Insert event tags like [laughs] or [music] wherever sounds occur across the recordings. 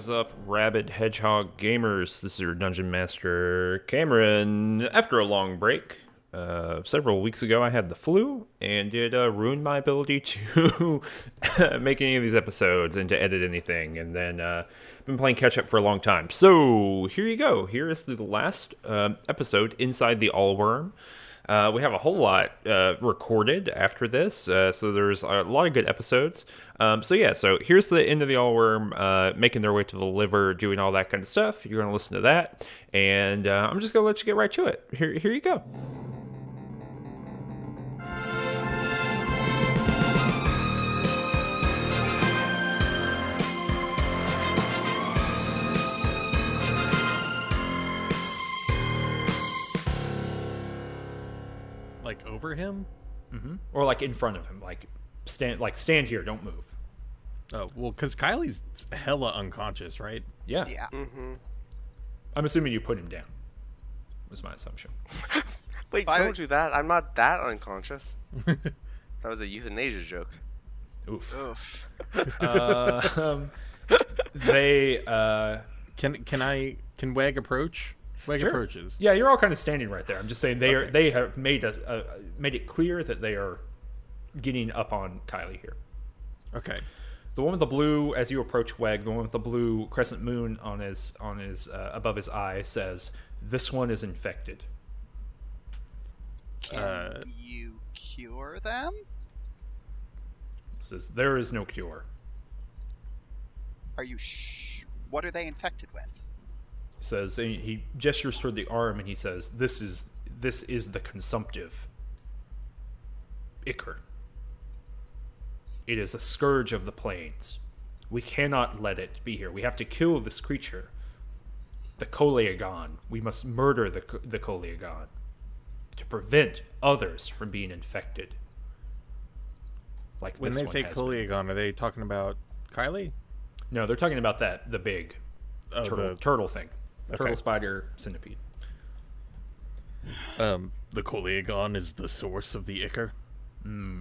What is up, rabid hedgehog gamers? This is your dungeon master, Cameron. After a long break, uh, several weeks ago, I had the flu, and it uh, ruined my ability [laughs] to [laughs] make any of these episodes and to edit anything. And then uh, been playing catch up for a long time. So here you go. Here is the last uh, episode inside the Allworm. Uh, we have a whole lot uh, recorded after this, uh, so there's a lot of good episodes. Um, so yeah, so here's the end of the Allworm uh, making their way to the liver, doing all that kind of stuff. You're gonna listen to that, and uh, I'm just gonna let you get right to it. Here, here you go. Over him? Or like in front of him, like stand, like stand here, don't move. Oh, well, because Kylie's hella unconscious, right? Yeah, Yeah. Mm-hmm. I'm assuming you put him down. Was my assumption. [laughs] Wait, I- don't do that. I'm not that unconscious. [laughs] that was a euthanasia joke. Oof. Oof. [laughs] Uh, um, they, uh, Can can I can Wag approach? Wag Sure. approaches. yeah, you're all kind of standing right there. I'm just saying they are. They have made a, a made it clear that they are getting up on Kylie here. Okay. The one with the blue, as you approach Weg, the one with the blue crescent moon on his on his uh, above his eye says, "This one is infected." Can Uh, you cure them? says there is no cure. Are you sh- What are they infected with? He says he he gestures toward the arm and he says, "This is this is the consumptive ichor. It is a scourge of the plains. We cannot let it be here. We have to kill this creature, the Koleagon. We must murder the the Koleagon to prevent others from being infected." Like When this they say been. Are they talking about Kylie? no, they're talking about that the big Oh, turtle the- turtle thing, turtle Okay. spider centipede. Um, the Koliagon is the source of the Ichor.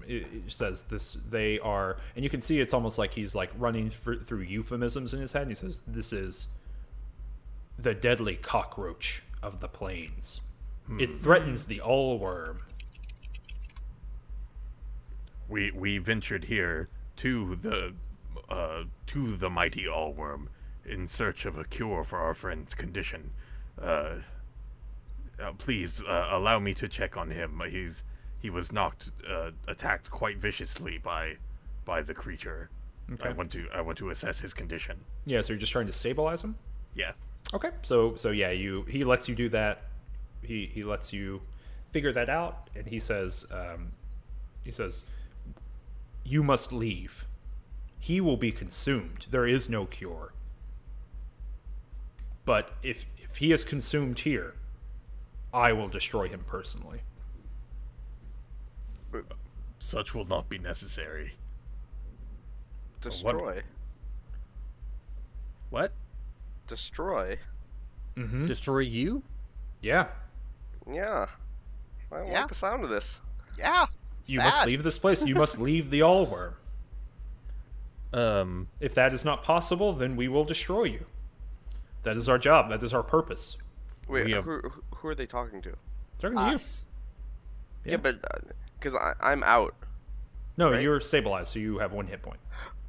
it, it says this they are and you can see it's almost like he's like running for, through euphemisms in his head and he says this is the deadly cockroach of the plains it threatens the allworm we we ventured here to the uh, to the mighty allworm in search of a cure for our friend's condition. Uh, uh, please uh, allow me to check on him. He's he was knocked uh, attacked quite viciously by by the creature. I want to I want to assess his condition. yeah so you're just trying to stabilize him Yeah. okay so so yeah you he lets you do that he he lets you figure that out and he says um he says you must leave he will be consumed there is no cure but if if he is consumed here i will destroy him personally Such will not be necessary. Destroy. What? Destroy. Mm-hmm. Destroy you? yeah Yeah. I don't Yeah. like the sound of this. Yeah. it's you must leave this place you must [laughs] leave the allworm Um, if that is not possible then we will destroy you that is our job that is our purpose Wait, We have- who, who- who are they talking to? They're Talking to you. Us. Yeah, but because I I'm out. No, right? you're stabilized, so you have one hit point.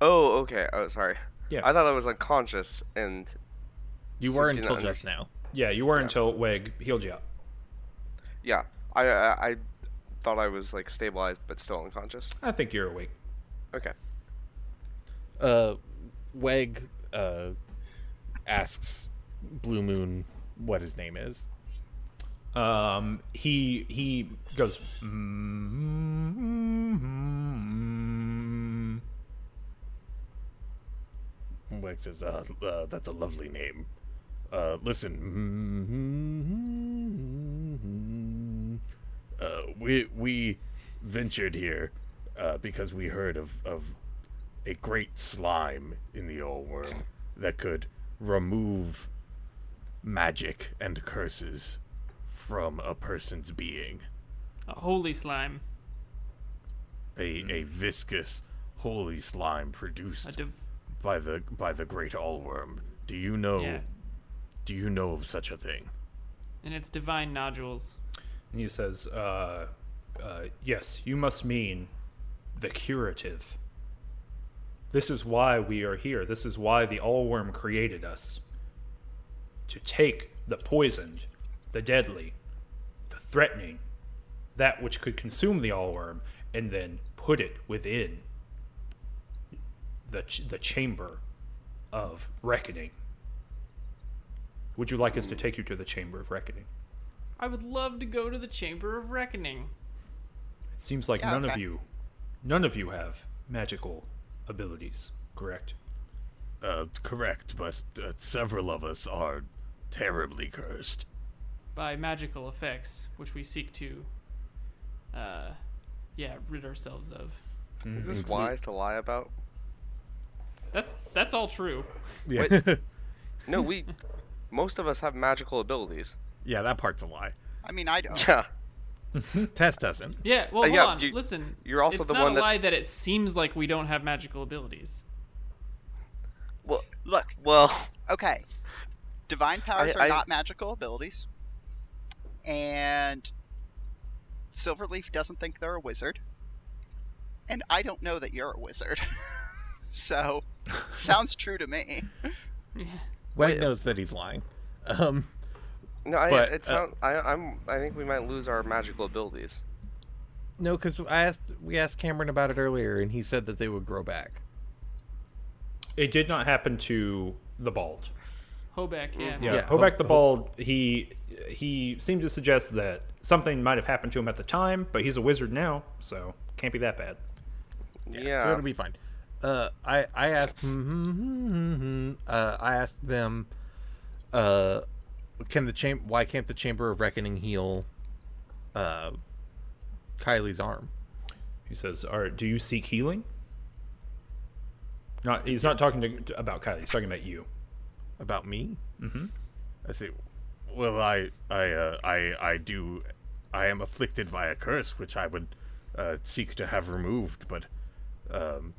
Oh, okay. Oh, sorry. Yeah. I thought I was unconscious, and you So were did until not just understand. now. Yeah, you were until Weg healed you up. yeah, I, I I thought I was like stabilized but still unconscious. I think you're awake. Okay. Uh, Weg uh, asks Blue Moon what his name is. Um, he he goes. "Mm-hmm." Weg says, uh, uh, "That's a lovely name. Uh, listen, uh, we we ventured here uh, because we heard of of a great slime in the old world that could remove magic and curses from a person's being. A holy slime. A a viscous, holy slime produced div- by the by the great allworm Do you know? Yeah. Do you know of such a thing? And it's divine nodules. And he says, uh, uh, Yes, you must mean the curative. This is why we are here. This is why the Allworm created us. To take the poisoned, the deadly, the threatening, that which could consume the Allworm, and then put it within the, ch- the chamber of reckoning. Would you like us to take you to the chamber of reckoning? I would love to go to the Chamber of Reckoning. It seems like Yeah, none of okay. you, none of you have magical abilities, correct? Uh, correct, but uh, several of us are terribly cursed. by magical effects, which we seek to, uh, yeah, rid ourselves of. Is this wise to lie about? That's that's all true. Yeah. [laughs] No, we. most of us have magical abilities. yeah, that part's a lie. I mean, I don't. Yeah. [laughs] Tess doesn't. Yeah, well, Uh, hold yeah, on. you- Listen, you're also it's the not one a that- lie that it seems like we don't have magical abilities. Well, Look, well, okay. Divine powers I- are I- not magical abilities. And Silverleaf doesn't think they're a wizard. And I don't know that you're a wizard. [laughs] so, [laughs] sounds true to me. Yeah. Wag Wait. knows that he's lying. Um, no, I, But, it's uh, not. I, I'm. I think we might lose our magical abilities. no, because I asked we asked Cameron about it earlier, and he said that they would grow back. It did not happen to the bald. Hoback, yeah. Yeah, Yeah, Hoback Ho- the bald. He he seemed to suggest that something might have happened to him at the time, but he's a wizard now, so can't be that bad. Yeah. so it'll be fine. Uh, I I asked uh, I asked them, uh, can the chamber why can't the Chamber of Reckoning heal, uh, Kylie's arm? He says, "Are do you seek healing?" Not he's not talking to, about Kylie. He's talking about you. About me? Mm-hmm. I say, Well, I I uh, I I do. I am afflicted by a curse, which I would uh, seek to have removed, but um,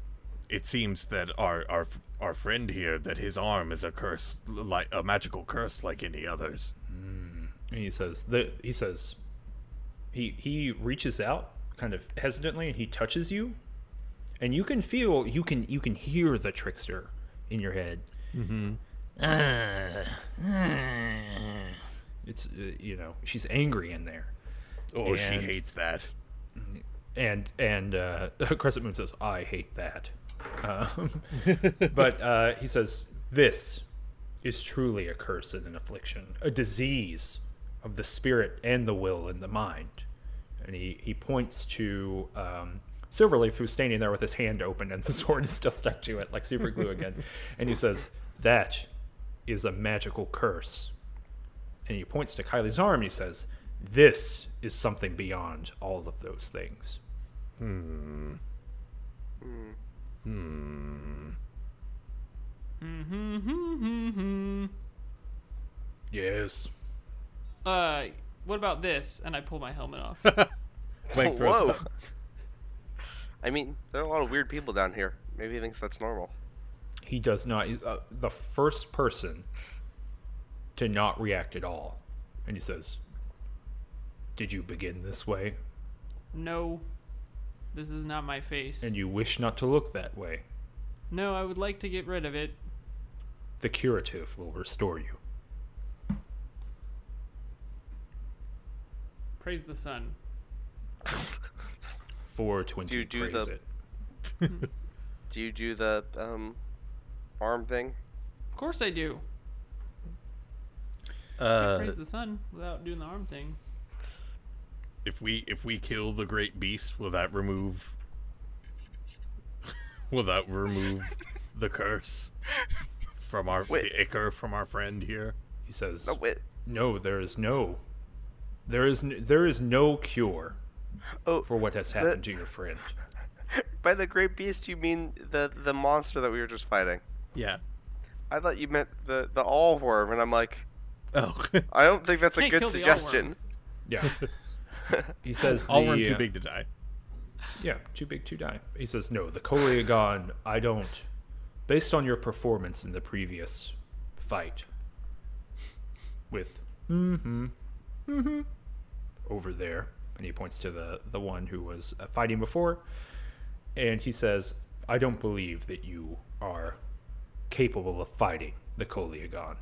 it seems that our our our friend here that his arm is a curse, like a magical curse, like any others. And he says the he says he he reaches out kind of hesitantly and he touches you and you can feel you can you can hear the trickster in your head mm-hmm. It's uh, you know she's angry in there Oh, she hates that. and and uh, [laughs] Crescent Moon says, "I hate that," um, [laughs] but uh, he says, "This is truly a curse and an affliction, a disease of the spirit and the will and the mind." And he he points to um, Silverleaf, who's standing there with his hand open and the [laughs] sword is still stuck to it, like super glue again, and he says, "That is a magical curse." And he points to Kylie's arm and he says, This is something beyond all of those things. Hmm. Mm-hmm. Mm-hmm, mm-hmm, mm-hmm. Yes. Uh, what about this? And I pull my helmet off. [laughs] Wag throws Whoa. I mean, there are a lot of weird people down here. Maybe he thinks that's normal. He does not. Uh, the first person to not react at all. And he says, Did you begin this way? no, this is not my face. And you wish not to look that way? no, I would like to get rid of it. The curative will restore you. Praise the sun. 420 Do you do praise the- it. [laughs] Do you do the um, arm thing? Of course I do. Uh, Praise the sun without doing the arm thing. if we if we kill the great beast, will that remove? [laughs] will that remove the curse from our Wait. the ichor from our friend here? He says, No, wait. No, there is no. There is n- there is no cure Oh, for what has happened to your friend. [laughs] by the great beast, you mean the the monster that we were just fighting? Yeah. I thought you meant the the all worm, and I'm like, Oh, [laughs] I don't think that's a Hey, good kill the suggestion. Yeah. [laughs] [laughs] he says all the, worm too uh, big to die. Yeah, too big to die. He says no. The Koliagon, I don't. Based on your performance in the previous fight with mm-hmm, mm-hmm, over there. And he points to the, the one who was uh, fighting before. And he says, I don't believe that you are capable of fighting the Koliagon.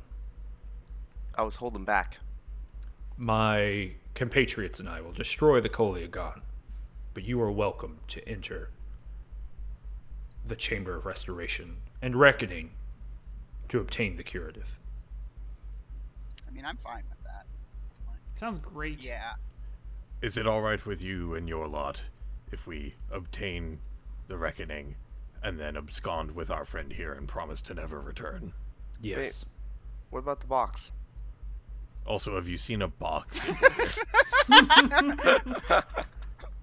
I was holding back. My compatriots and I will destroy the Koliagon, but you are welcome to enter the Chamber of Restoration and Reckoning to obtain the curative. I mean, I'm fine with that. Like, Sounds great. yeah. Is it all right with you and your lot if we obtain the reckoning and then abscond with our friend here and promise to never return? Yes. What about the box? Also, have you seen a box? [laughs] [laughs]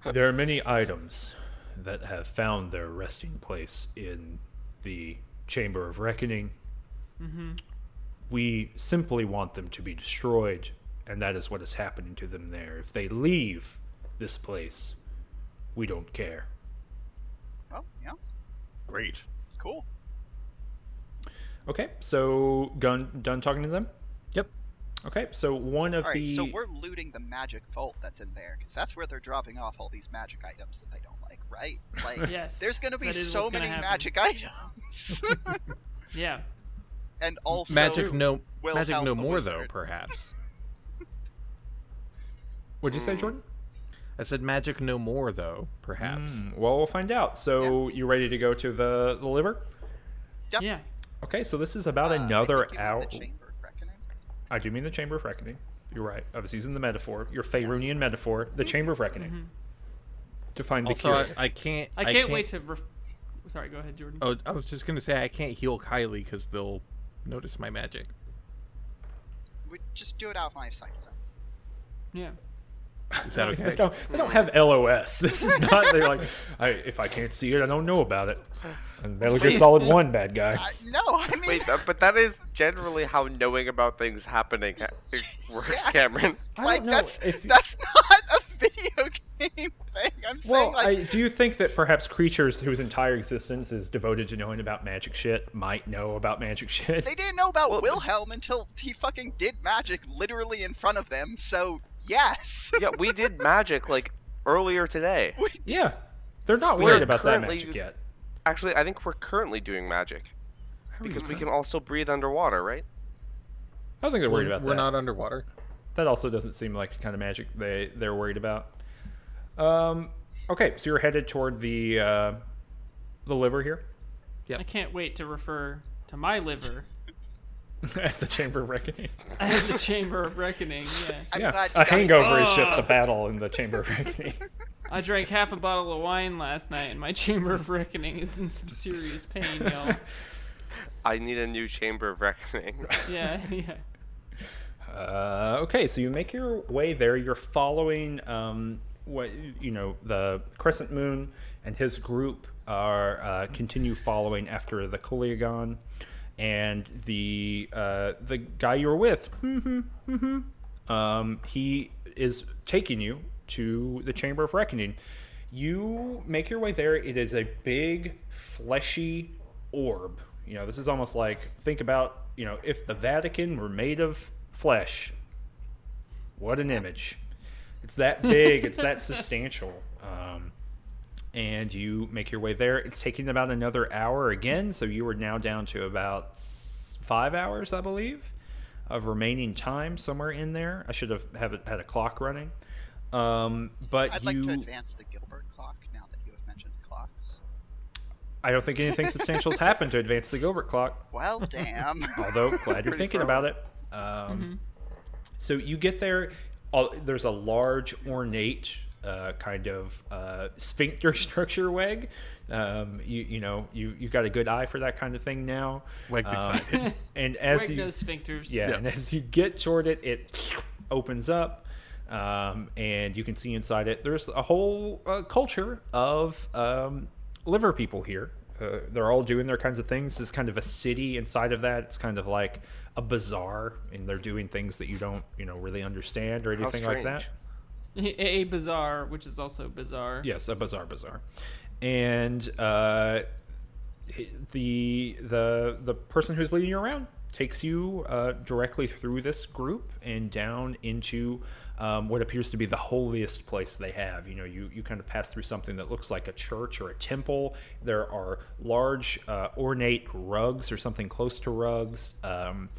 There are many items that have found their resting place in the Chamber of Reckoning. Mm-hmm. We simply want them to be destroyed, and that is what is happening to them there. If they leave this place, we don't care. Well, yeah. Great. Cool. Okay, so gun done talking to them. Yep. Okay, so one of All right, the so we're looting the magic vault that's in there because that's where they're dropping off all these magic items that they don't like, right? Like, [laughs] Yes, there's going to be so many magic items, [laughs] Yeah. and also magic no Wilhelm magic no the more though, perhaps. [laughs] what'd you say, hmm. Jordan? I said magic no more though, perhaps. Hmm, well, we'll find out. So you ready to go to the the liver? Yep. Yeah. Okay, so this is about Uh, another think you mean hour. The Chamber of Reckoning. I do mean the Chamber of Reckoning. You're right. I was using the metaphor, your Faerunian metaphor, the Chamber of Reckoning, to find the Also, I, cure. I can't. I can't, wait to. Ref- Sorry, go ahead, Jordan. Oh, I was just gonna say I can't heal Kylie because they'll notice my magic. We just do it out of my sight. Then. Yeah. Is that They okay? don't, they don't have LOS. [laughs] This is not. They're like, I, if I can't see it, I don't know about it. And Metal Gear Wait. Solid One, bad guy. I, no, I mean, Wait, but that is generally how knowing about things happening [laughs] works, Yeah. Cameron. Like that's if that's not a video game thing. I'm Well, saying like I, do you think that perhaps creatures whose entire existence is devoted to knowing about magic shit might know about magic shit? they didn't know about Well, Wilhelm until he fucking did magic literally in front of them. So yes, yeah, we did magic like earlier today. we yeah, they're not We worried are about that magic yet. Actually, I think we're currently doing magic because we can all still breathe underwater, right? I don't think they're worried about that. We're not underwater. That also doesn't seem like the kind of magic they they're worried about. Um, okay, so you're headed toward the uh, the liver here, I can't wait to refer to my liver [laughs] as the Chamber of Reckoning. as the Chamber of Reckoning. Yeah. Yeah, a guys- hangover is Oh. just a battle in the Chamber of Reckoning. [laughs] I drank half a bottle of wine last night, and my Chamber of Reckoning is in some serious pain, y'all. I need a new chamber of reckoning. [laughs] Yeah, yeah. Uh, okay, so you make your way there. You're following um, what you know the Crescent Moon and his group are uh, continue following after the Koliagon, and the uh, the guy you're with, um, he is taking you to the Chamber of Reckoning. You make your way there. It is a big, fleshy orb. You know, this is almost like think about you know if the Vatican were made of flesh. What an image! It's that big. it's that [laughs] substantial. Um, and you make your way there. It's taking about another hour again, so you are now down to about five hours, I believe, of remaining time somewhere in there. I should have have had a clock running. Um, but I'd you, like to advance the Gilbert clock now that you have mentioned clocks. I don't think anything substantial has happened to advance the Gilbert clock. Well, damn. [laughs] although glad you're thinking pro. about it. Um, So you get there. All, there's a large, ornate uh, kind of uh, sphincter [laughs] structure weg. Um, you you know you you got a good eye for that kind of thing now. Weg's Um, excited. and [laughs] as Wag you those sphincters. yeah, Yeah. and as you get toward it, it [sniffs] opens up, um, and you can see inside it. There's a whole uh, culture of um, liver people here. Uh, they're all doing their kinds of things. It's kind of a city inside of that. It's kind of like a bazaar, and they're doing things that you don't, you know, really understand or anything like that. A, bazaar, which is also bizarre. Yes, a bazaar bazaar, and uh, the the the person who's leading you around takes you uh, directly through this group and down into um, what appears to be the holiest place they have. You know, you, you kind of pass through something that looks like a church or a temple. There are large, uh, ornate rugs or something close to rugs. Um,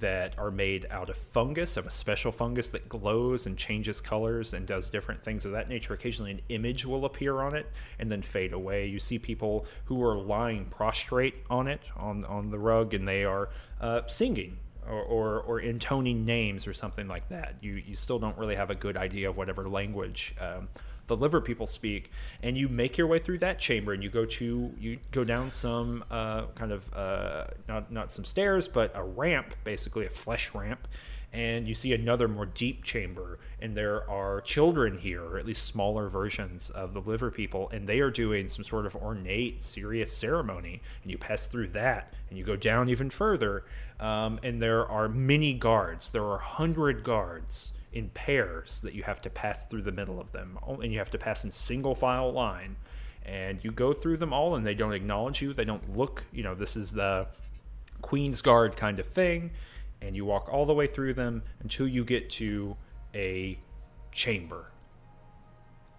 that are made out of fungus, of a special fungus that glows and changes colors and does different things of that nature. Occasionally, an image will appear on it and then fade away. You see people who are lying prostrate on it, on, on the rug, and they are uh, singing or, or, or intoning names or something like that. You, you still don't really have a good idea of whatever language. Um, the liver people speak, and you make your way through that chamber, and you go to you go down some uh, kind of uh, not not some stairs, but a ramp, basically a flesh ramp, and you see another more deep chamber, and there are children here, or at least smaller versions of the liver people, and they are doing some sort of ornate, serious ceremony, and you pass through that, and you go down even further, um, and there are many guards. There are hundred guards in pairs that you have to pass through the middle of them, and you have to pass in single file line. And you go through them all, and they don't acknowledge you. They don't look. You know, this is the Queen's Guard kind of thing. And you walk all the way through them until you get to a chamber.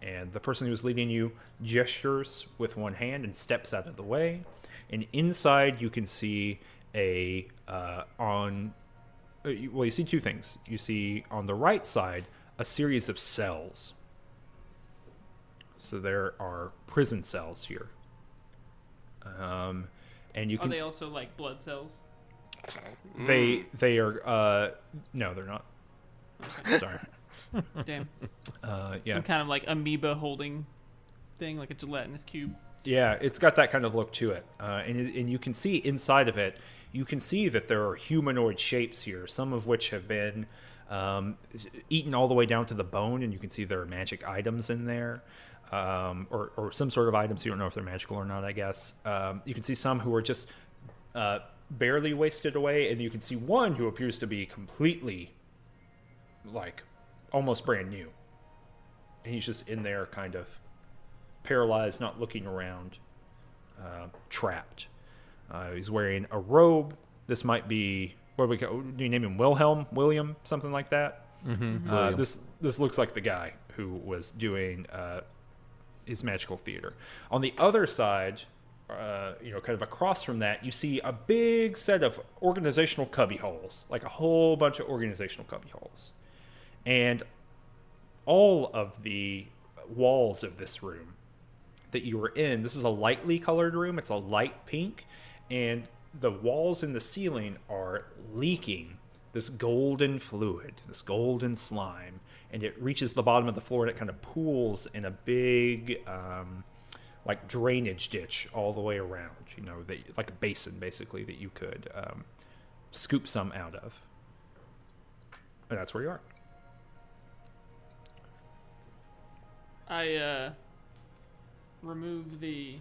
And the person who's leading you gestures with one hand and steps out of the way. And inside, you can see a uh, on well, you see two things. You see on the right side a series of cells. So there are prison cells here. Um, and you Are can they also like blood cells? they they are uh no they're not. Sorry. [laughs] Damn. [laughs] Uh, yeah. Some kind of like amoeba holding thing, like a gelatinous cube. Yeah, it's got that kind of look to it, uh, and it- and you can see inside of it. You can see that there are humanoid shapes here, some of which have been um, eaten all the way down to the bone, and you can see there are magic items in there, um, or or some sort of items. You don't know if they're magical or not. I guess um, you can see some who are just uh, barely wasted away, and you can see one who appears to be completely, like, almost brand new, and he's just in there, kind of paralyzed, not looking around, uh, trapped. Uh, he's wearing a robe. This might be what do we call, do you name him Wilhelm, William, something like that. Mm-hmm. Uh, this this looks like the guy who was doing uh, his magical theater. On the other side, uh, you know, kind of across from that, you see a big set of organizational cubby holes, like a whole bunch of organizational cubby holes, and all of the walls of this room that you were in. This is a lightly colored room. It's a light pink, and the walls and the ceiling are leaking this golden fluid, this golden slime, and it reaches the bottom of the floor and it kind of pools in a big, um, like drainage ditch all the way around. You know, that like a basin basically that you could um, scoop some out of, and that's where you are. I uh, remove the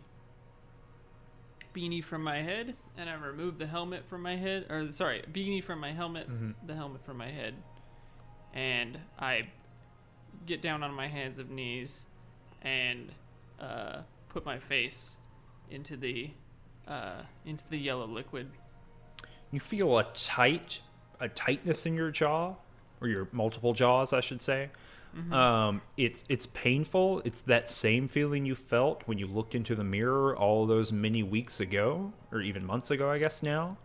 beanie from my head, and I remove the helmet from my head. Or sorry, beanie from my helmet, the helmet from my head, and I get down on my hands and knees, and uh, put my face into the uh, into the yellow liquid. you feel a tight a tightness in your jaw or your multiple jaws i should say um, it's it's painful. It's that same feeling you felt when you looked into the mirror all those many weeks ago or even months ago i guess now.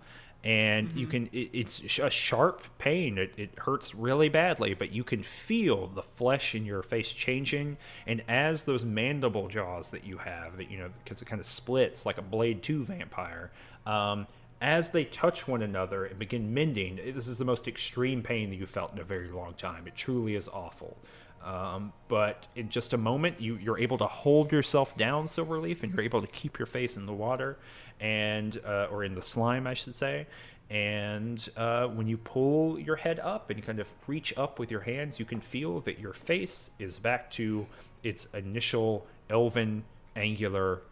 And you can it, it's a sharp pain. It, it hurts really badly but you can feel the flesh in your face changing. And as those mandible jaws that you have that you know because it kind of splits like a blade 2 vampire um, as they touch one another and begin mending, this is the most extreme pain that you felt in a very long time. It truly is awful. Um, but in just a moment, you, you're able to hold yourself down, Silverleaf, and you're able to keep your face in the water and uh, or in the slime, I should say. And uh, when you pull your head up and kind of reach up with your hands, you can feel that your face is back to its initial elven, angular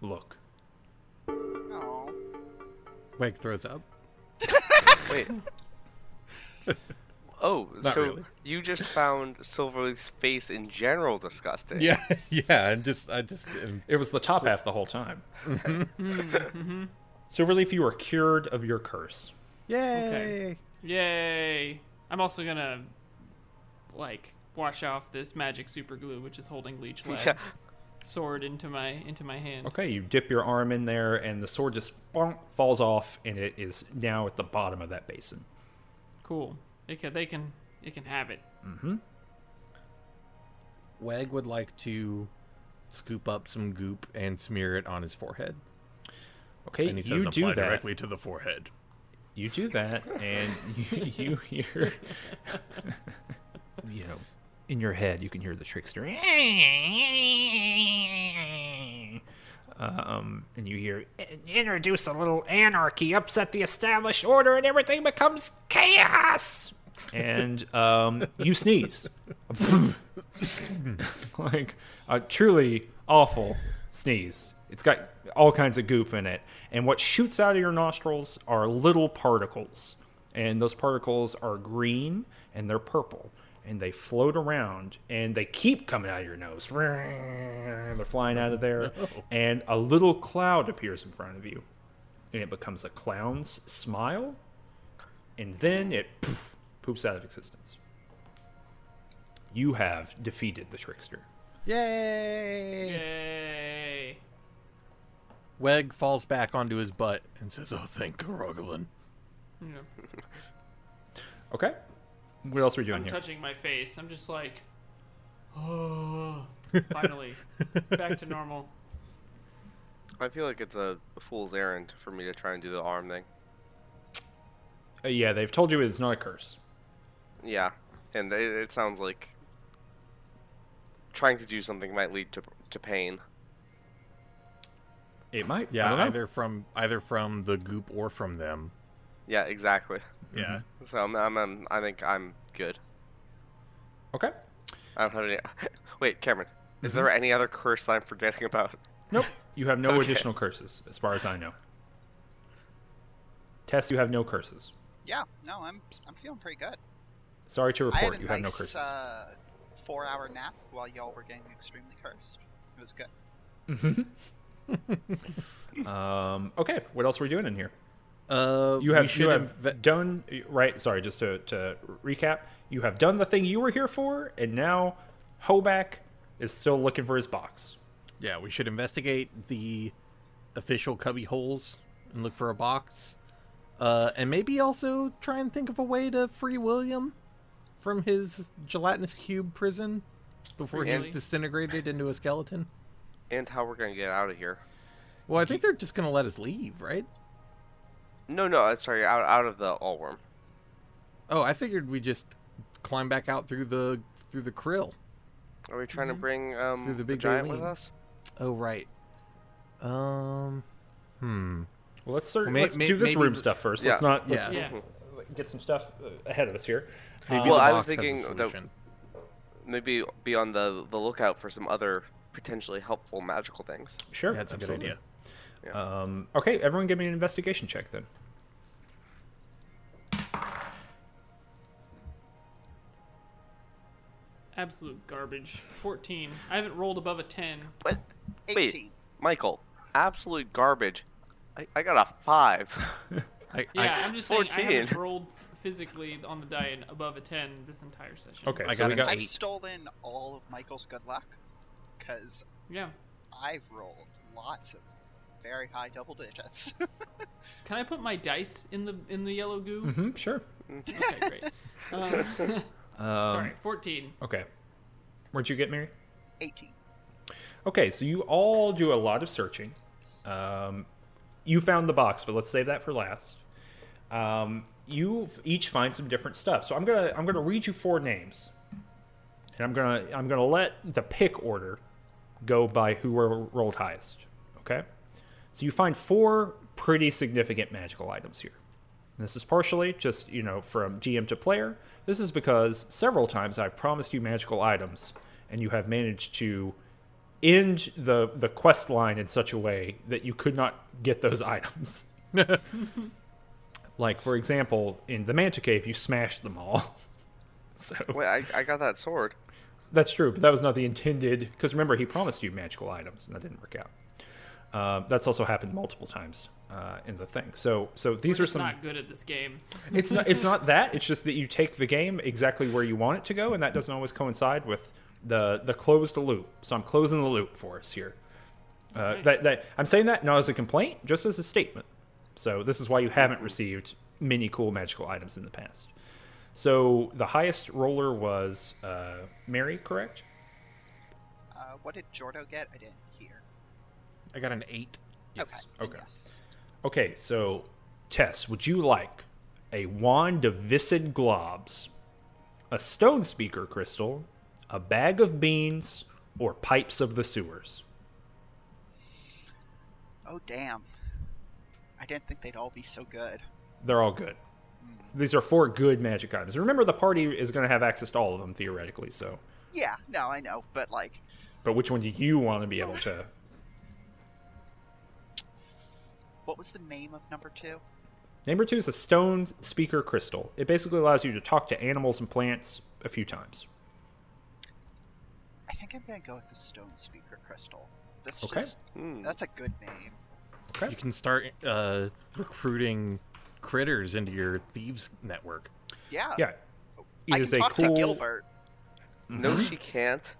look. Oh, Wake throws up. Wait. [laughs] Oh, Not so really. you just found Silverleaf's face in general disgusting. Yeah, [laughs] yeah. And just, I just, am, It was the top half the whole time. [laughs] Silverleaf, you are cured of your curse. Yay! Yay! I'm also gonna like wash off this magic super glue, which is holding Leech Lad's Yeah. Sword into my into my hand. Okay, you dip your arm in there, and the sword just bonk, falls off, and it is now at the bottom of that basin. Cool. It can, they can it can have it. Mm-hmm. Weg would like to scoop up some goop and smear it on his forehead. Okay, And he you says do that. directly to the forehead. You do that, and [laughs] you, you hear, [laughs] [laughs] you know, in your head, you can hear the trickster. Um, and you hear, introduce a little anarchy, upset the established order, and everything becomes chaos. And um, you sneeze. [laughs] like a truly awful sneeze. It's got all kinds of goop in it. And what shoots out of your nostrils are little particles. And those particles are green and they're purple. And they float around and they keep coming out of your nose. [laughs] They're flying out of oh, there. And a little cloud appears in front of you. And it becomes a clown's smile. And then it poof, poops out of existence. You have defeated the trickster. Yay! Yay! Weg falls back onto his butt and says, Oh, thank Karogalin. Yeah. [laughs] Okay. What else are we doing I'm here? touching my face. I'm just like, oh, [laughs] finally, back to normal. I feel like it's a fool's errand for me to try and do the arm thing. Uh, yeah, they've told you it's not a curse. Yeah, and it, it sounds like trying to do something might lead to to pain. It might. I "Yeah, don't know. either from either from the goop or from them." Yeah, exactly. Yeah. [laughs] So I'm, I'm, I'm I think I'm good. Okay. I don't have any. [laughs] Wait, Cameron, is there any other curse that I'm forgetting about? Nope. You have no [laughs] Okay. additional curses, as far as I know. Tess, you have no curses. Yeah, no, I'm I'm feeling pretty good. Sorry to I had report, a you have no nice curses. uh, four-hour nap while y'all were getting extremely cursed. It was good. Um, okay, what else are we doing in here? Uh, You have you have inve- done right. Sorry, just to, to recap, you have done the thing you were here for, and now Hoback is still looking for his box. Yeah, we should investigate the official cubby holes and look for a box. Uh, and maybe also try and think of a way to free William from his gelatinous cube prison before Free he's disintegrated into a skeleton. And how we're gonna get out of here? Well, I think they're just gonna let us leave, right? No, no, uh, sorry, out out of the all worm. Oh, I figured we just climb back out through the through the krill. Are we trying to bring um Through the the, big giant with us? Oh, right. Um, hmm. Well, let's start, Well, may- let's may- do this maybe room the- stuff first. Yeah. Let's not let's Yeah. Yeah. get some stuff uh, ahead of us here. Maybe Um, Well, I was box has a thinking that- Maybe be on the the lookout for some other potentially helpful magical things. sure, That's a good absolutely. idea. Um, okay, everyone, give me an investigation check then. Absolute garbage. 14. I haven't rolled above a 10. What? 18. Wait, Michael, absolute garbage. I, I got a five. [laughs] I, Yeah, I, I'm just saying I haven't rolled physically on the die above a 10 this entire session. Okay, I so got we an got I've eight. stolen all of Michael's good luck because Yeah. I've rolled lots of very high double digits. [laughs] Can I put my dice in the in the yellow goo? Mhm, sure. Okay, great. [laughs] Um, Um, sorry, 14. Okay. Where'd you get, Mary? 18. Okay, so you all do a lot of searching. Um, you found the box, but let's save that for last. Um, you each find some different stuff. So I'm gonna I'm gonna read you four names, and I'm gonna I'm gonna let the pick order go by who ro- rolled highest. Okay, so you find four pretty significant magical items here. This is partially just, you know, from GM to player. This is because several times I've promised you magical items and you have managed to end the the quest line in such a way that you could not get those [laughs] items. like for example, in the Manta Cave you smashed them all. [laughs] so Wait, I, I got that sword. that's true, but that was not the intended because remember he promised you magical items and that didn't work out. Uh, that's also happened multiple times uh, in the thing. So so these We're are some. not good at this game. [laughs] It's not. It's not that. It's just that you take the game exactly where you want it to go, and that doesn't always coincide with the the closed loop. So I'm closing the loop for us here. Uh, Okay. that, that I'm saying that not as a complaint, just as a statement. So this is why you haven't received many cool magical items in the past. So the highest roller was uh, Mary, correct? Uh, what did Jordo get? I didn't hear. I got an eight. Okay. Okay. Yes. Okay, so Tess, would you like a wand of viscid globs, a stone speaker crystal, a bag of beans, or pipes of the sewers? Oh damn. I didn't think they'd all be so good. They're all good. Hmm. These are four good magic items. Remember, the party is going to have access to all of them theoretically. So, Yeah, no, I know, but like, but which one do you want to be able to? What was the name of number two? Number two is a stone speaker crystal. It basically allows you to talk to animals and plants a few times. I think I'm gonna go with the Stone Speaker Crystal. That's Okay. just Hmm. that's a good name. Okay. You can start uh, recruiting critters into your thieves network. Yeah. Yeah, I it is can a talk cool. to Gilbert. No, she can't.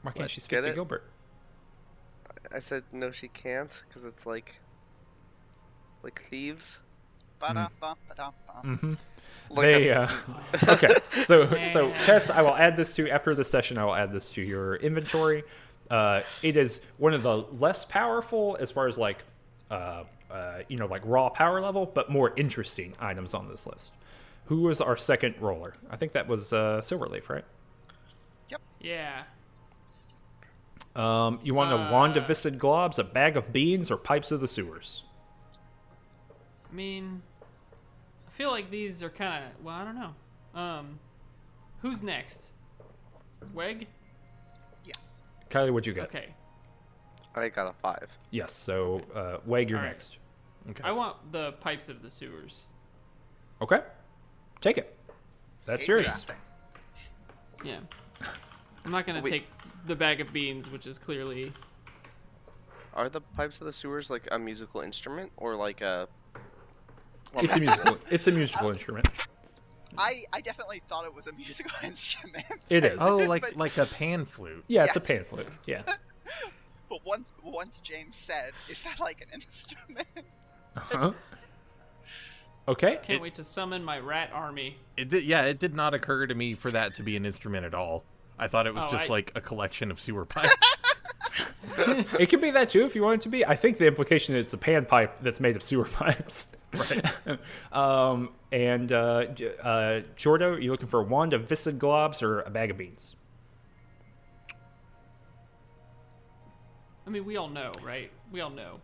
Why can't What, she speak to it? Gilbert? I said no, she can't because it's like, like thieves. Ba-da-bum-ba-dum-bum. Mm-hmm. Like they uh, [laughs] okay so so [laughs] tess i will add this to after the session i will add this to your inventory uh, it is one of the less powerful as far as like uh, uh, you know like raw power level but more interesting items on this list who was our second roller i think that was uh, silverleaf right Yep. Yeah. Um, you want a wand of Uh, viscid globs a bag of beans or pipes of the sewers I mean, I feel like these are kind of. Well, I don't know. Um, who's next? Weg. Yes. kylie what'd you get Okay. I got a five. yes so uh, weg you're All right. next Okay. I want the pipes of the sewers. okay take it that's yours Yeah. I'm not gonna Wait. take the bag of beans, which is clearly. Are the pipes of the sewers like a musical instrument or like a? It's a musical. [laughs] It's a musical instrument. I I definitely thought it was a musical [laughs] instrument. It is. [laughs] oh, like But- like a pan flute. Yeah, it's a pan flute. Yeah. But once once James said, "Is that like an instrument?" Uh-huh. Okay. Can't wait to summon my rat army. It did. Yeah, it did not occur to me for that to be an instrument at all. I thought it was Oh, just I- like a collection of sewer pipes. [laughs] It could be that too if you want it to be. I think the implication is it's a pan pipe that's made of sewer [laughs] pipes. Right. [laughs] um, and uh, J- uh, Jordo, you looking for a wand of viscid globs or a bag of beans? I mean, we all know, right? We all know.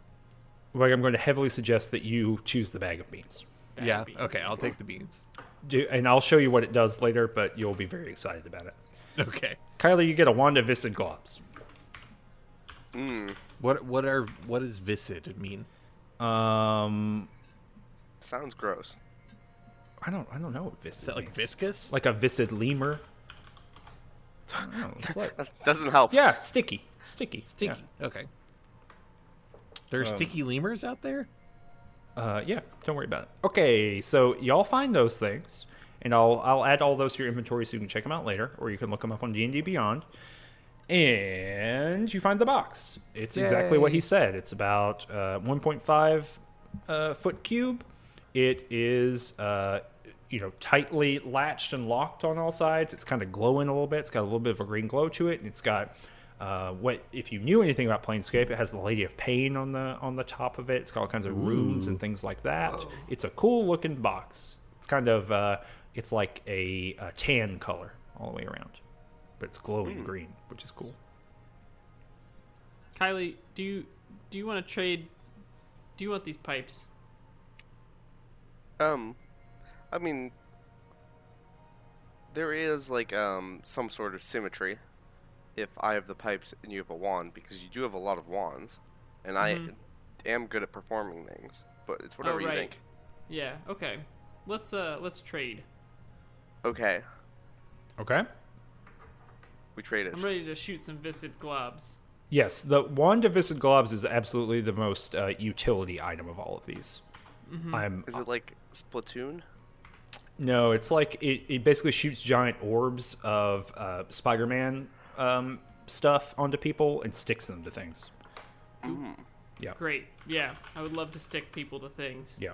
Like, I'm going to heavily suggest that you choose the bag of beans. Bag yeah. of beans. Okay, I'll take the beans. Do, and I'll show you what it does later, but you'll be very excited about it. [laughs] Okay. Kylie, you get a wand of viscid globs. What what are what does viscid mean? Um, Sounds gross. I don't, I don't know what viscid Is that like means. viscous? like a viscid lemur. Know, like- That [laughs] doesn't help. yeah, sticky, sticky, Sticky. Okay. There are Um, sticky lemurs out there. Uh, yeah, don't worry about it. Okay, so y'all find those things, and I'll I'll add all those to your inventory so you can check them out later, or you can look them up on D and D Beyond. And you find the box. It's exactly what he said. It's about uh, 1.5 uh, foot cube. It is, uh, you know, tightly latched and locked on all sides. It's kind of glowing a little bit. It's got a little bit of a green glow to it, and it's got uh, what if you knew anything about Planescape, it has the Lady of Pain on the on the top of it. It's got all kinds of runes and things like that. It's a cool looking box. It's kind of uh, it's like a, a tan color all the way around, but it's glowing green, which is cool. Kylie, do you do you want to trade? Do you want these pipes? Um, I mean, there is like um some sort of symmetry if I have the pipes and you have a wand because you do have a lot of wands, and Mhm. I am good at performing things. But it's whatever you right. think. Yeah. Okay. Let's uh let's trade. Okay, Okay. we traded. It. I'm ready to shoot some viscid globs. Yes, the wand of Viscid Globs is absolutely the most uh, utility item of all of these. I'm Is it like Splatoon? no, it's like it, it basically shoots giant orbs of uh, Spider-Man um, stuff onto people and sticks them to things. Yeah, Great. Yeah, I would love to stick people to things. yeah,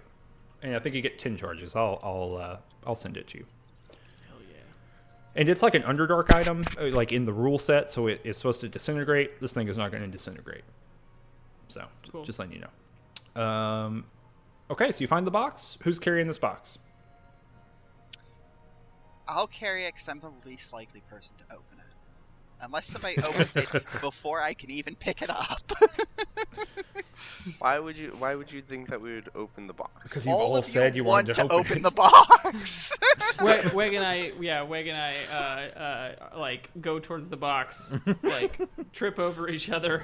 and I think you get ten charges. I'll I'll uh, I'll send it to you. Hell yeah. And it's like an Underdark item, uh, like in the rule set, so it, it's supposed to disintegrate. This thing is not going to disintegrate. So, Cool. just letting you know. Um, okay, so you find the box. Who's carrying this box? I'll carry it because I'm the least likely person to open it. Unless somebody opens it [laughs] before I can even pick it up. [laughs] [laughs] Why would you? Why would you think that we would open the box? Because you All of you want to open, the box. [laughs] Weg, Weg and I, yeah, Weg and I, uh, uh, like go towards the box, [laughs] like trip over each other,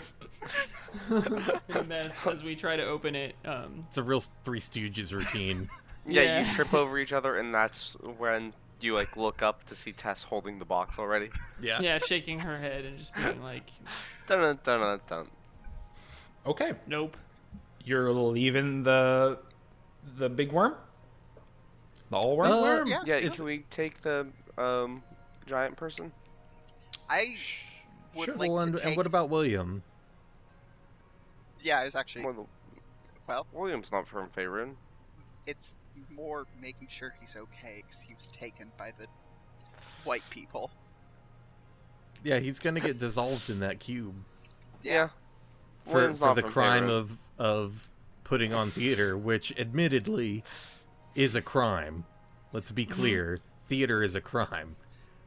and as, as we try to open it, um, It's a real Three Stooges routine. Yeah, Yeah. you trip over each other, and that's when you like look up to see Tess holding the box already. yeah. yeah, shaking her head and just being like, Dun dun dun dun dun. Okay, "Nope." you're leaving the the big worm, the all worm. Uh, Worm. yeah. Yeah, It's- can we take the um giant person? I would Sure. like well, to and, take. and what about William? Yeah, I was actually. Well, Well, William's not from Faerun. it's more making sure he's okay because he was taken by the white people. Yeah, he's gonna get dissolved in that cube Yeah. For, for the crime Faerun. of of putting on theater, which admittedly is a crime. Let's be mm-hmm. clear, theater is a crime,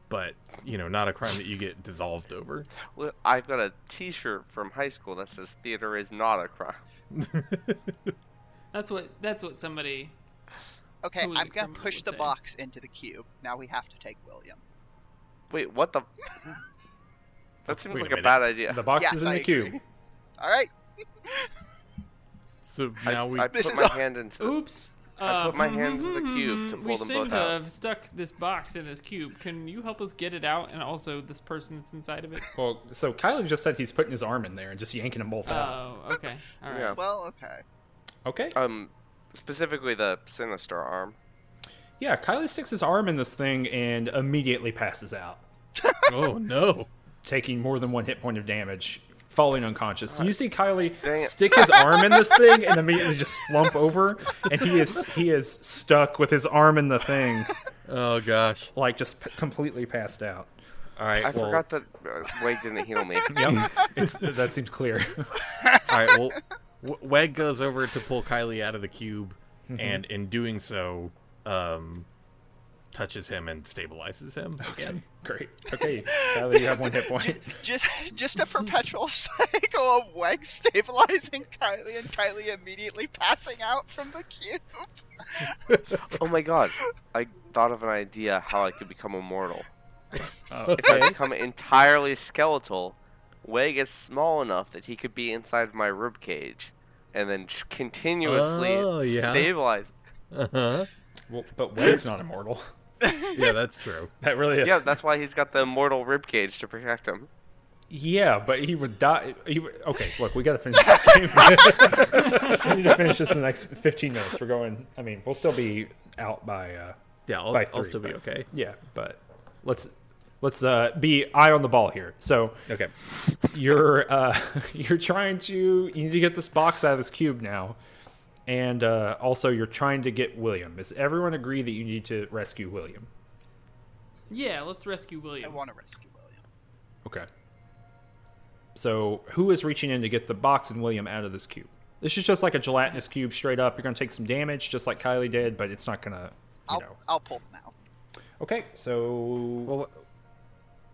but you know, not a crime that you get dissolved over. Well, I've got a T-shirt from high school that says "Theater is not a crime." [laughs] That's what that's what somebody. Okay, I'm gonna push the say? box into the cube. Now we have to take William. Wait, what the? [laughs] That seems Wait like a minute. bad idea. The box Yes, is in I the cube. Agree. All right. So I, now we I This put is my a- hand into. Oops. I put Uh, my hand into the cube to [laughs] we pull them seem both to out. have stuck this box in this cube. Can you help us get it out, and also this person that's inside of it? [laughs] Well, so Kylie just said he's putting his arm in there and just yanking them both out. Oh, okay. All right. Yeah. Well, okay. Okay. Um, specifically the sinister arm. Yeah, Kylie sticks his arm in this thing and immediately passes out, [laughs] Oh no. taking more than one hit point of damage, falling unconscious. So you see Kylie Dang it. stick his arm in this thing and immediately just slump over, and he is he is stuck with his arm in the thing, Oh gosh. like just p- completely passed out. All right. I well, forgot that uh, Wade didn't heal me. [laughs] Yep, it's that seems clear. [laughs] All right. Well, W- Weg goes over to pull Kylie out of the cube, Mm-hmm. and in doing so, um, touches him and stabilizes him again. Great. [laughs] Okay, Kylie, you have one hit point. Just, just a perpetual [laughs] cycle of Weg stabilizing Kylie and Kylie immediately passing out from the cube. [laughs] Oh my god! I thought of an idea how I could become immortal. Oh, If I become entirely skeletal, Wade is small enough that he could be inside my rib cage, and then just continuously Oh, yeah. stabilize. Uh huh. well, but Weg's not immortal. [laughs] Yeah, that's true. That really is. Yeah, that's why he's got the immortal rib cage to protect him. Yeah, but he would die. He would, okay, look, we got to finish this game. [laughs] we need to finish this in the next 15 minutes. We're going. I mean, we'll still be out by. Uh, Yeah, I'll, By I'll three, still be okay. yeah, but let's let's uh, be eye on the ball here. So Okay. you're uh, [laughs] you're trying to you need to get this box out of this cube now, and uh, also you're trying to get William. Does everyone agree that you need to rescue William? Yeah, let's rescue William. I want to rescue William. Okay. So who is reaching in to get the box and William out of this cube? This is just like a gelatinous cube straight up. You're gonna take some damage, just like Kylie did, but it's not gonna, you I'll, know. I'll pull them out. Okay, so Well,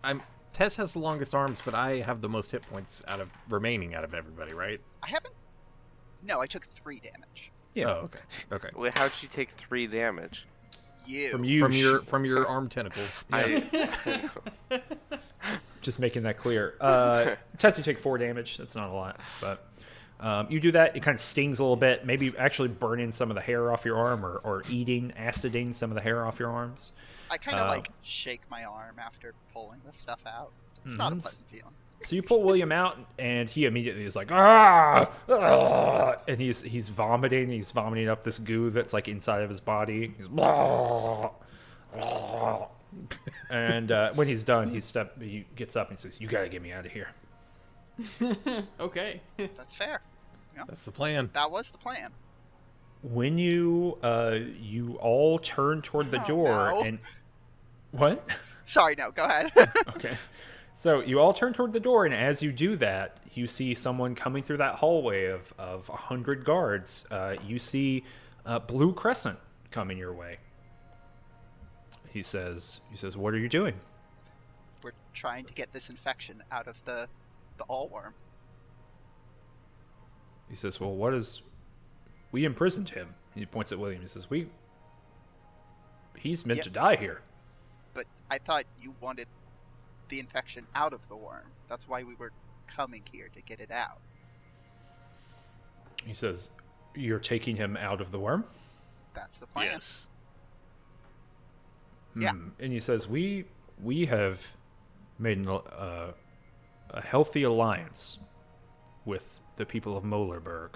I'm. Tess has the longest arms, but I have the most hit points out of remaining out of everybody, right? I haven't. No, I took three damage. yeah, Oh, okay. Okay. Wait, how'd you take three damage? You. from you, from your from your arm tentacles. I, [laughs] just making that clear. Uh, [laughs] Tess, you take four damage. That's not a lot, but um, you do that. It kind of stings a little bit. Maybe actually burning some of the hair off your arm, or, or eating, aciding some of the hair off your arms. I kind of uh, like shake my arm after pulling this stuff out. It's not a Mhm. pleasant feeling. So you pull William out, and he immediately is like, ah, ah," and he's he's vomiting. He's vomiting up this goo that's like inside of his body. He's "Blah, blah." and uh, when he's done, he step he gets up and says, "You gotta get me out of here." [laughs] Okay. That's fair. That's the plan. That was the plan. When you uh you all turn toward the Oh, door no. and what? Sorry, no, go ahead. [laughs] Okay. So you all turn toward the door, and as you do that, you see someone coming through that hallway of of a hundred guards. Uh, you see uh, Blue Crescent coming your way. He says, "He says, what are you doing?" We're trying to get this infection out of the the all worm. He says, "Well, what is? We imprisoned him." He points at William. He says, "We. He's meant Yep. to die here." But I thought you wanted the infection out of the worm. That's why we were coming here to get it out. He says, "You're taking him out of the worm." That's the plan. Yes. Yeah. Hmm. And he says, "We we have made an, uh, a healthy alliance with the people of Molerberg.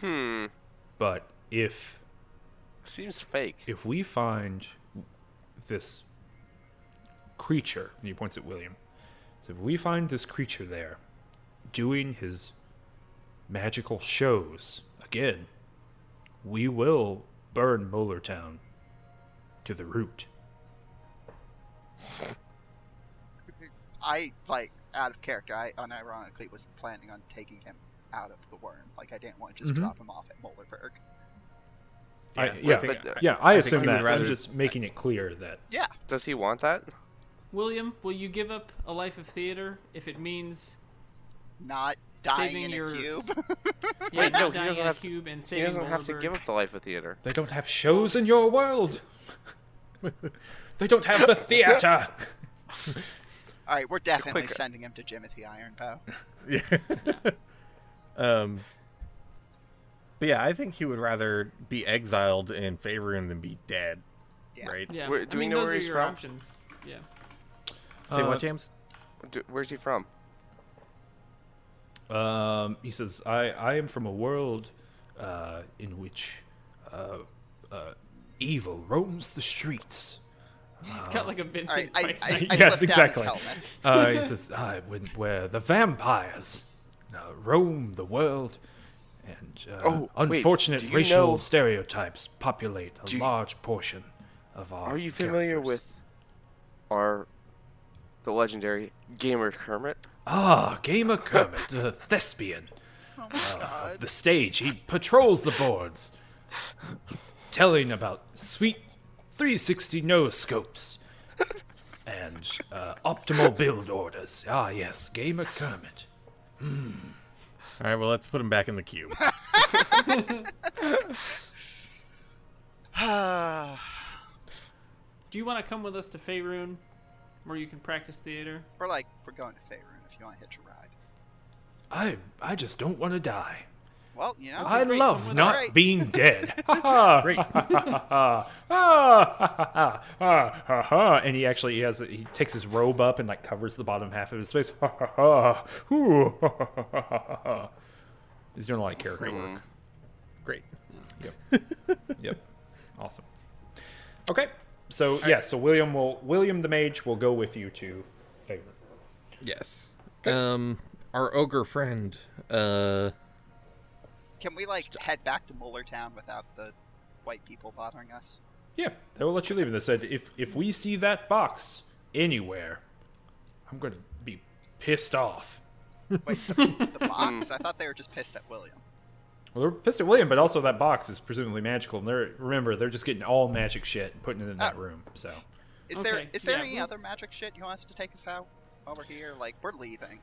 Hmm. But if Seems fake. if we find this creature," and he points at William, so if we find this creature there doing his magical shows again, we will burn Molertown to the root." I like out of character. I unironically was planning on taking him out of the worm. Like I didn't want to just Mhm. drop him off at Molerberg. I, Yeah, yeah, I think- yeah, I, I assume that. rather- I'm just making it clear that Yeah, Does he want that? William, will you give up a life of theater if it means not dying Saving in a your- cube. [laughs] yeah, Wait, not no, he doesn't in a have to- cube and He doesn't have to give up the life of theater. they don't have shows in your world. [laughs] they don't have the theater. [laughs] All right, we're definitely sending him to Jimothy Ironbow. Yeah. Um. But yeah, I think he would rather be exiled in Faerun than be dead. Yeah. Right. Yeah, Where- I do we mean, know those where are he's your from? options. Yeah. Say Uh, what, James? Do, where's he from? Um, he says, "I I am from a world uh, in which uh, uh, evil roams the streets." He's got like a Vincent right, I, Price. I, I Yes, exactly. Uh, he says, "I when where the vampires uh, roam the world." And uh, Oh, unfortunate do you racial know- stereotypes populate a Do you- large portion of our. Are you familiar characters. with our the legendary gamer Kermit? Ah, Gamer Kermit, the thespian [laughs] Oh my uh, god. of the stage. He patrols the boards, telling about sweet 360 no scopes and uh, optimal build orders. Ah, yes, Gamer Kermit. All right. Well, let's put him back in the cube. [laughs] [sighs] [sighs] Do you want to come with us to Faerun, where you can practice theater? we're like, we're going to Faerun if you want to hitch a ride. I I just don't want to die. Well, you know, I great, come love with not us. being dead. Ha ha Great. ha ha ha ha ha ha. And he actually he has a, he takes his robe up and like covers the bottom half of his face. Ha ha ha. Ooh, ha, ha, ha, ha, ha, ha. He's doing a lot of character work. Great. Yep. yep. Awesome. Okay. So yeah, so William will William the mage will go with you to favor. Yes. Um, our ogre friend. Uh, can we like head back to Mullertown without the white people bothering us? Yeah, they will let you leave. And they said if if we see that box anywhere, I'm gonna be pissed off. Wait, the, the box? [laughs] I thought they were just pissed at William. Well, they're pissed at William, but also that box is presumably magical. And they're remember they're just getting all magic shit and putting it in that Oh. room. So Is there Okay, is there yeah, any other magic shit you want us to take us out while we're here? Like we're leaving.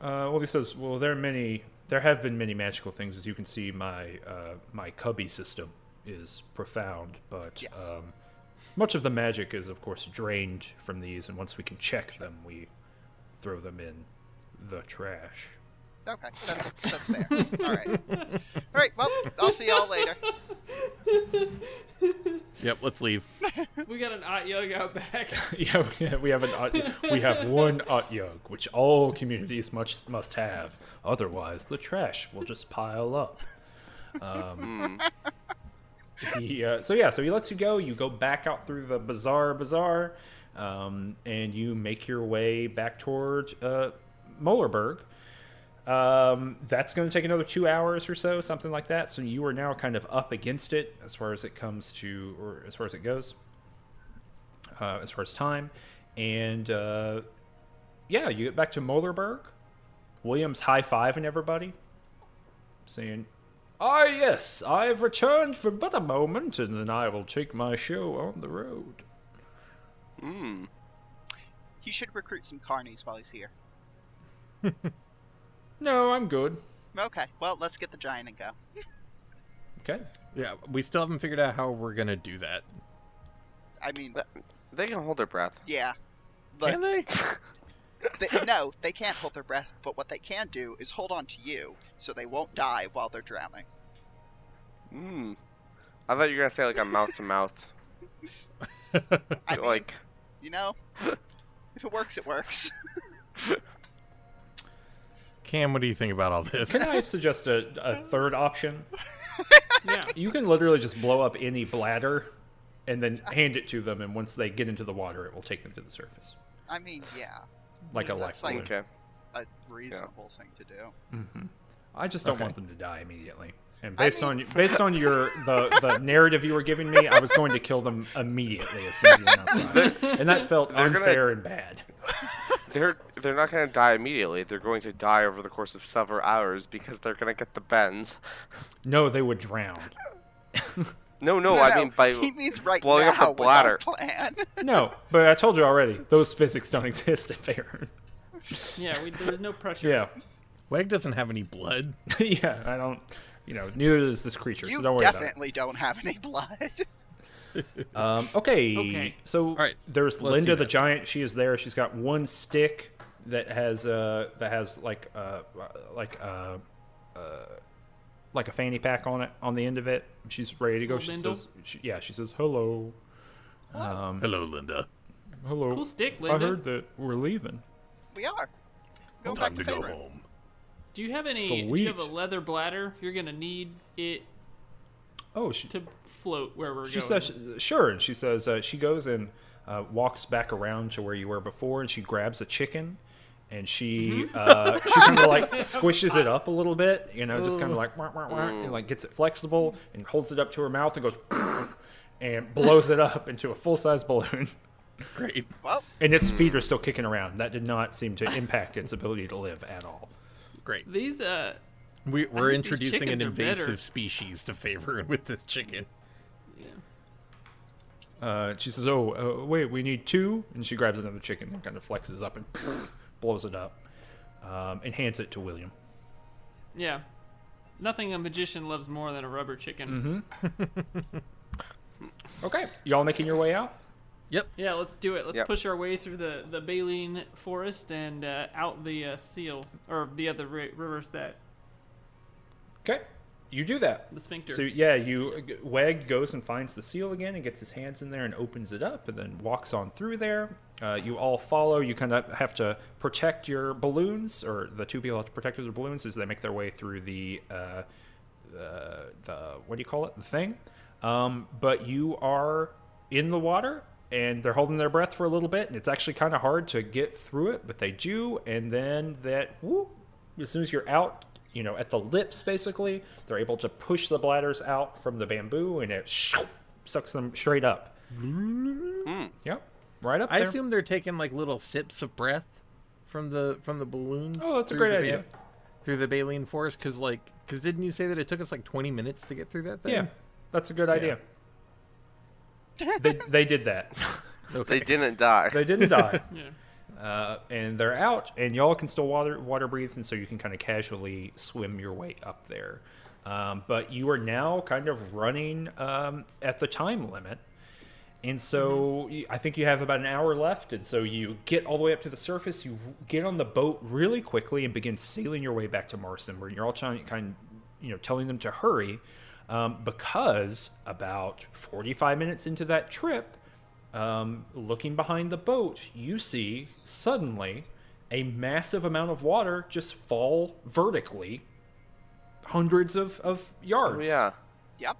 Uh, well, he says, well, there are many, there have been many magical things. As you can see, my uh, my cubby system is profound, but Yes. um, much of the magic is, of course, drained from these. And once we can check them, we throw them in the trash. Okay, that's that's fair. All right, all right. Well, I'll see y'all later. yep. Let's leave. We got an Otyugh out back. [laughs] yeah, we- we have an Ut- we have one Otyugh, which all communities must must have. Otherwise, the trash will just pile up. Um, he, uh, so yeah, so he lets you go. You go back out through the bazaar, bazaar, um, and you make your way back towards uh, Moellerberg. Um, that's going to take another two hours or so, something like that. So you are now kind of up against it as far as it comes to, or as far as it goes uh, as far as time. And uh, yeah, you get back to Moellerberg. William's high fiving everybody, saying, Ah, yes, I've returned for but a moment, and then I will take my show on the road. Hmm. He should recruit some carnies while he's here. [laughs] No, I'm good. Okay, well, let's get the giant and go. Okay. Yeah, we still haven't figured out how we're gonna do that. I mean, They can hold their breath. yeah. Look, Can they? they, no, they can't hold their breath, but what they can do is hold on to you so they won't die while they're drowning. Hmm. I thought you were gonna say like a mouth to mouth. [laughs] I mean, Like, you know, if it works, it works. [laughs] Cam, what do you think about all this? Can I [laughs] suggest a, a third option? [laughs] yeah. You can literally just blow up any bladder and then hand it to them, and once they get into the water, it will take them to the surface. I mean, yeah, Like a life That's like- balloon. okay. a reasonable thing to do. Mm-hmm. I just don't Okay. want them to die immediately. And I based mean- on based on your the, the [laughs] narrative you were giving me, I was going to kill them immediately as soon as you went outside, and that felt They're gonna- unfair and bad. They're they're not gonna die immediately. They're going to die over the course of several hours because they're gonna get the bends. No, they would drown. [laughs] No, no, No, I no, mean by he means right blowing now up the with bladder. plan. [laughs] No, but I told you already, those physics don't [laughs] exist in Faerun. Yeah, we, there was no pressure. Yeah, Weg doesn't have any blood. yeah, I don't. You know, neither does this creature, you so don't worry about it. definitely don't have any blood. [laughs] Um, okay. Okay. So right, there's let's Linda the giant. She is there. She's got one stick that has uh that has like uh like uh, uh like a fanny pack on it on the end of it. She's ready to go. Little She bindle? says, she, "Yeah." She says, "Hello, um, Hello, Linda. hello." Cool stick, Linda. I heard that we're leaving. we are. Go It's time to go home. Do you have any? Do you have a leather bladder? You're gonna need it Oh, she to float where we're she going. says sure, and she says uh, she goes and uh, walks back around to where you were before, and she grabs a chicken, and she uh, she kind of [laughs] like squishes it up a little bit, you know, just kind of like wah, wah, wah, and like gets it flexible and holds it up to her mouth and goes [laughs] and blows it up into a full size balloon, Great. Well, and its feet are still kicking around. That did not seem to [laughs] impact its ability to live at all. Great. These uh, We, we're introducing an chickens are better. invasive species to favor with this chicken. Uh, she says, "Oh, uh, wait, we need two. and she grabs another chicken and kind of flexes up and [laughs] blows it up, um, and hands it to William. yeah, nothing a magician loves more than a rubber chicken. [laughs] Okay, y'all making your way out? Yep. Yeah, let's do it. Let's Yep. push our way through the the baleen forest and uh, out the uh, seal or the other ri- rivers that Okay, you do that. the sphincter. So yeah, you Weg goes and finds the seal again and gets his hands in there and opens it up and then walks on through there. Uh, you all follow. You kind of have to protect your balloons, or the two people have to protect their balloons as they make their way through the uh, the, the what do you call it? The thing. Um, but you are in the water and they're holding their breath for a little bit, and it's actually kind of hard to get through it, but they do. And then that whoop, as soon as you're out, you know, at the lips, basically, they're able to push the bladders out from the bamboo, and it sucks them straight up. Hmm. Yep, right up I there. assume they're taking like little sips of breath from the from the balloons. Oh, that's a great idea. ba- through the baleen forest, because like, because didn't you say that it took us like 20 minutes to get through that thing? yeah, that's a good idea. they they did that. [laughs] They didn't die. They didn't die. [laughs] yeah. Uh, and they're out, and y'all can still water water breathe, and so you can kind of casually swim your way up there. Um, but you are now kind of running um, at the time limit, and so I think you have about an hour left, and so you get all the way up to the surface. You get on the boat really quickly and begin sailing your way back to Marston, where you're all trying, kind, of, you know, telling them to hurry, um, because about 45 minutes into that trip, um, looking behind the boat, you see suddenly a massive amount of water just fall vertically hundreds of, of Oh, yards. yeah. Yep.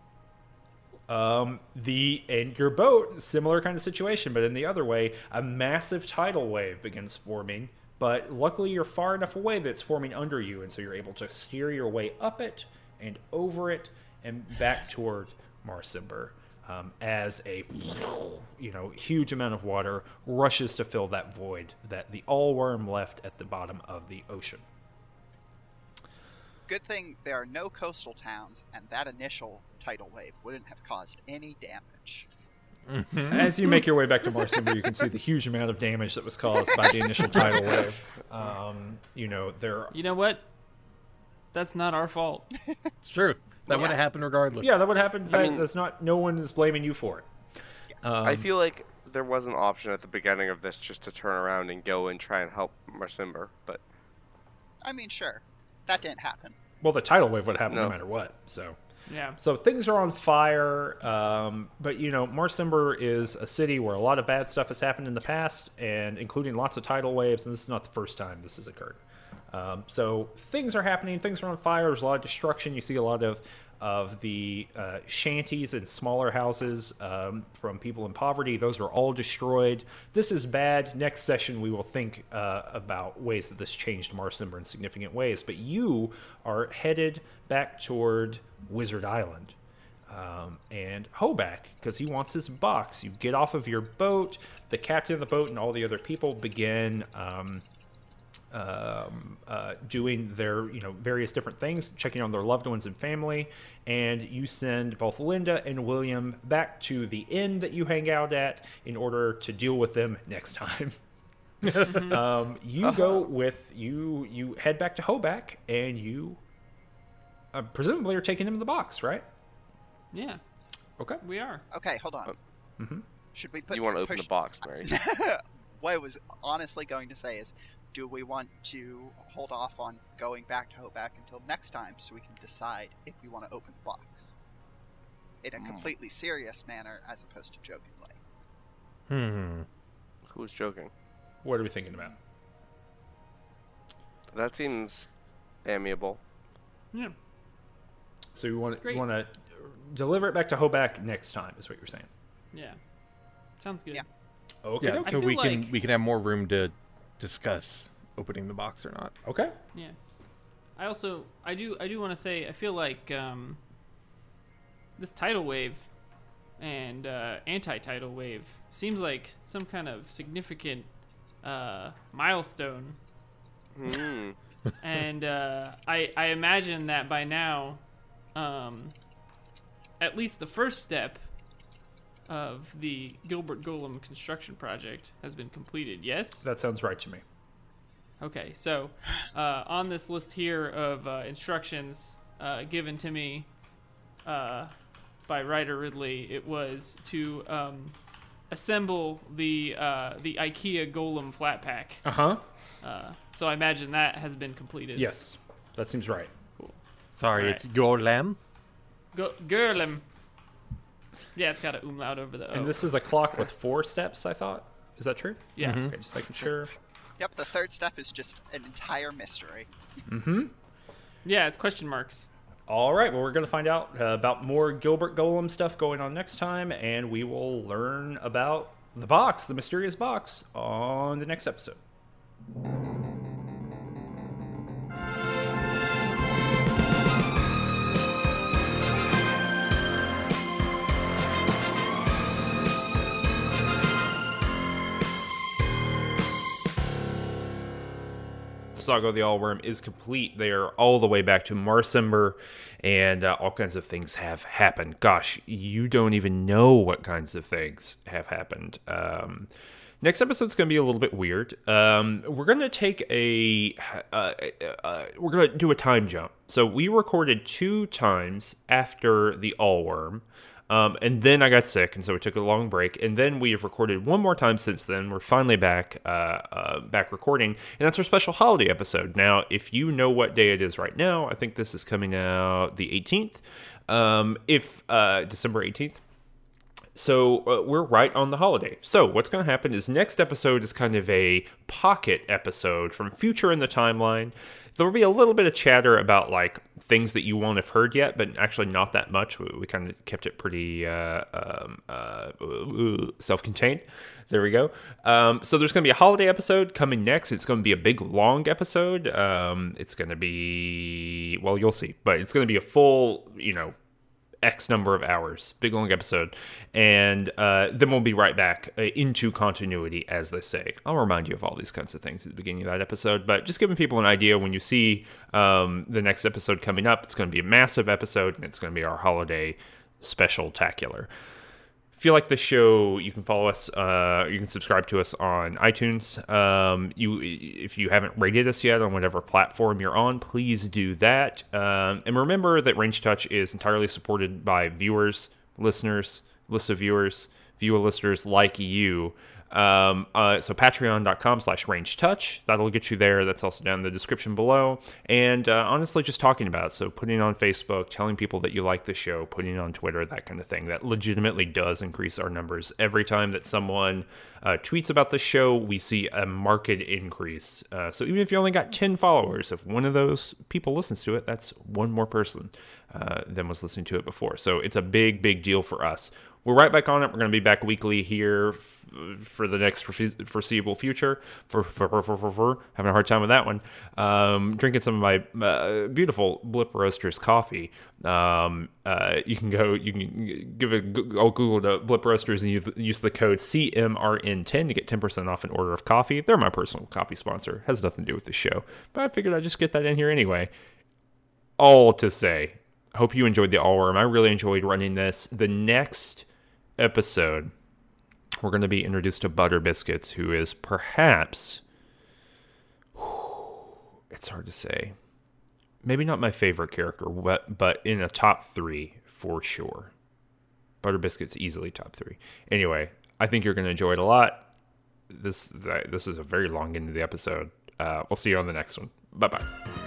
Um, the and your boat, similar kind of situation, but in the other way, a massive tidal wave begins forming. But luckily, you're far enough away that it's forming under you, and so you're able to steer your way up it and over it and back toward Marsember. Um, as a you know huge amount of water rushes to fill that void that the all worm left at the bottom of the ocean. Good thing there are no coastal towns, and that initial tidal wave wouldn't have caused any damage. As you make your way back to Marsember, you can see the huge amount of damage that was caused by the initial tidal wave. Um, you know, there. You know what? That's not our fault. It's true. That would have happened regardless. Yeah, that would happen. I mean- that's not. No one is blaming you for it. Yes. I Um, feel like there was an option at the beginning of this just to turn around and go and try and help Marsember, but I mean, sure, that didn't happen. Well, the tidal wave would happen no, No. matter what. So, Yeah. so things are on fire. Um, but you know, Marsember is a city where a lot of bad stuff has happened in the past, and including lots of tidal waves. And this is not the first time this has occurred. Um, so things are happening. Things are on fire. There's a lot of destruction. You see a lot of of the uh, shanties and smaller houses um, from people in poverty. Those are all destroyed. This is bad. Next session, we will think uh, about ways that this changed Marsember in significant ways. But you are headed back toward Wizard Island. Um, and Hoback, because he wants his box. You get off of your boat. The captain of the boat and all the other people begin um, um, uh, doing their you know various different things, checking on their loved ones and family, and you send both Linda and William back to the inn that you hang out at in order to deal with them next time. [laughs] um, you go with you you head back to Hoback and you uh, presumably are taking him in the box, right? Yeah. Okay. We are. Okay, hold on. Should we put? you want to open push- the box, Mary. [laughs] what I was honestly going to say is, do we want to hold off on going back to Hoback until next time so we can decide if we want to open the box in a Hmm. completely serious manner as opposed to jokingly? Hmm. Who's joking? What are we thinking about? That seems amiable. Yeah. So you want Great. you want to deliver it back to Hoback next time, is what you're saying? Yeah. Sounds good. Yeah. Okay. Yeah, so feel we can we can have more room to discuss opening the box or not. Okay. Yeah. I also I do I do want to say I feel like um, this tidal wave and uh, anti-tidal wave seems like some kind of significant uh, milestone, Hmm. and uh, I I imagine that by now, um, at least the first step of the Gilbert Golem construction project has been completed. Yes. That sounds right to me. Okay, so uh, on this list here of uh, instructions uh, given to me uh, by Ryder Ridley, it was to um, assemble the uh, the IKEA Golem flat pack. Uh huh. Uh, so I imagine that has been completed. Yes, that seems right. Cool. Sorry, Alright. it's Golem. lamb. Go- Gerlem. Yeah, it's got an umlaut over the O. And this is a clock with four steps. I thought. Is that true? yeah. Okay, just making sure. Yep, the third step is just an entire mystery. Mm-hmm. Yeah, it's question marks. All right. Well, we're going to find out uh, about more Gilbert Golem stuff going on next time, and we will learn about the box, the mysterious box, on the next episode. Saga of the Allworm is complete. They are all the way back to Marsember, and uh, all kinds of things have happened. Gosh, you don't even know what kinds of things have happened. Um, next episode's going to be a little bit weird. Um, we're going to take a, uh, uh, we're going to do a time jump. So we recorded two times after the Allworm. Um, and then I got sick, and so we took a long break. And then we have recorded one more time since then. We're finally back, uh, uh, back recording, and that's our special holiday episode. Now, if you know what day it is right now, I think this is coming out the 18th. Um, if uh, December 18th. So uh, we're right on the holiday. So what's going to happen is next episode is kind of a pocket episode from future in the timeline. There will be a little bit of chatter about like things that you won't have heard yet, but actually not that much. We, we kind of kept it pretty uh, um, uh, self-contained. There we go. Um, so there's going to be a holiday episode coming next. It's going to be a big, long episode. Um, it's going to be well, you'll see, but it's going to be a full, you know, X number of hours, big long episode, and uh, then we'll be right back uh, into continuity, as they say. I'll remind you of all these kinds of things at the beginning of that episode, but just giving people an idea when you see um, the next episode coming up, it's going to be a massive episode, and it's going to be our holiday special tacular if you like the show, you can follow us. Uh, you can subscribe to us on iTunes. Um, you, if you haven't rated us yet on whatever platform you're on, please do that. Um, and remember that Range Touch is entirely supported by viewers, listeners, list of viewers, viewer listeners like you. Um, uh, so patreon.com slash range touch. That'll get you there. That's also down in the description below. And uh, honestly, just talking about it. So putting it on Facebook, telling people that you like the show, putting it on Twitter, that kind of thing. That legitimately does increase our numbers. Every time that someone uh, tweets about the show, we see a marked increase. Uh, so even if you only got 10 followers, if one of those people listens to it, that's one more person uh, than was listening to it before. So it's a big, big deal for us we're right back on it. We're going to be back weekly here f- for the next foreseeable future. For, for, for, for, having a hard time with that one. Um, drinking some of my uh, beautiful Blip Roasters coffee. Um, uh, you can go, you can give a I'll Google the Blip Roasters and use the code CMRN10 to get 10% off an order of coffee. They're my personal coffee sponsor. Has nothing to do with the show, but I figured I'd just get that in here anyway. All to say, I hope you enjoyed the all worm. I really enjoyed running this. The next episode, we're going to be introduced to Butter Biscuits, who is perhaps, it's hard to say, maybe not my favorite character, but, but in a top three for sure. Butter Biscuits easily top three. Anyway, I think you're going to enjoy it a lot. This this is a very long end of the episode. Uh, we'll see you on the next one. Bye bye.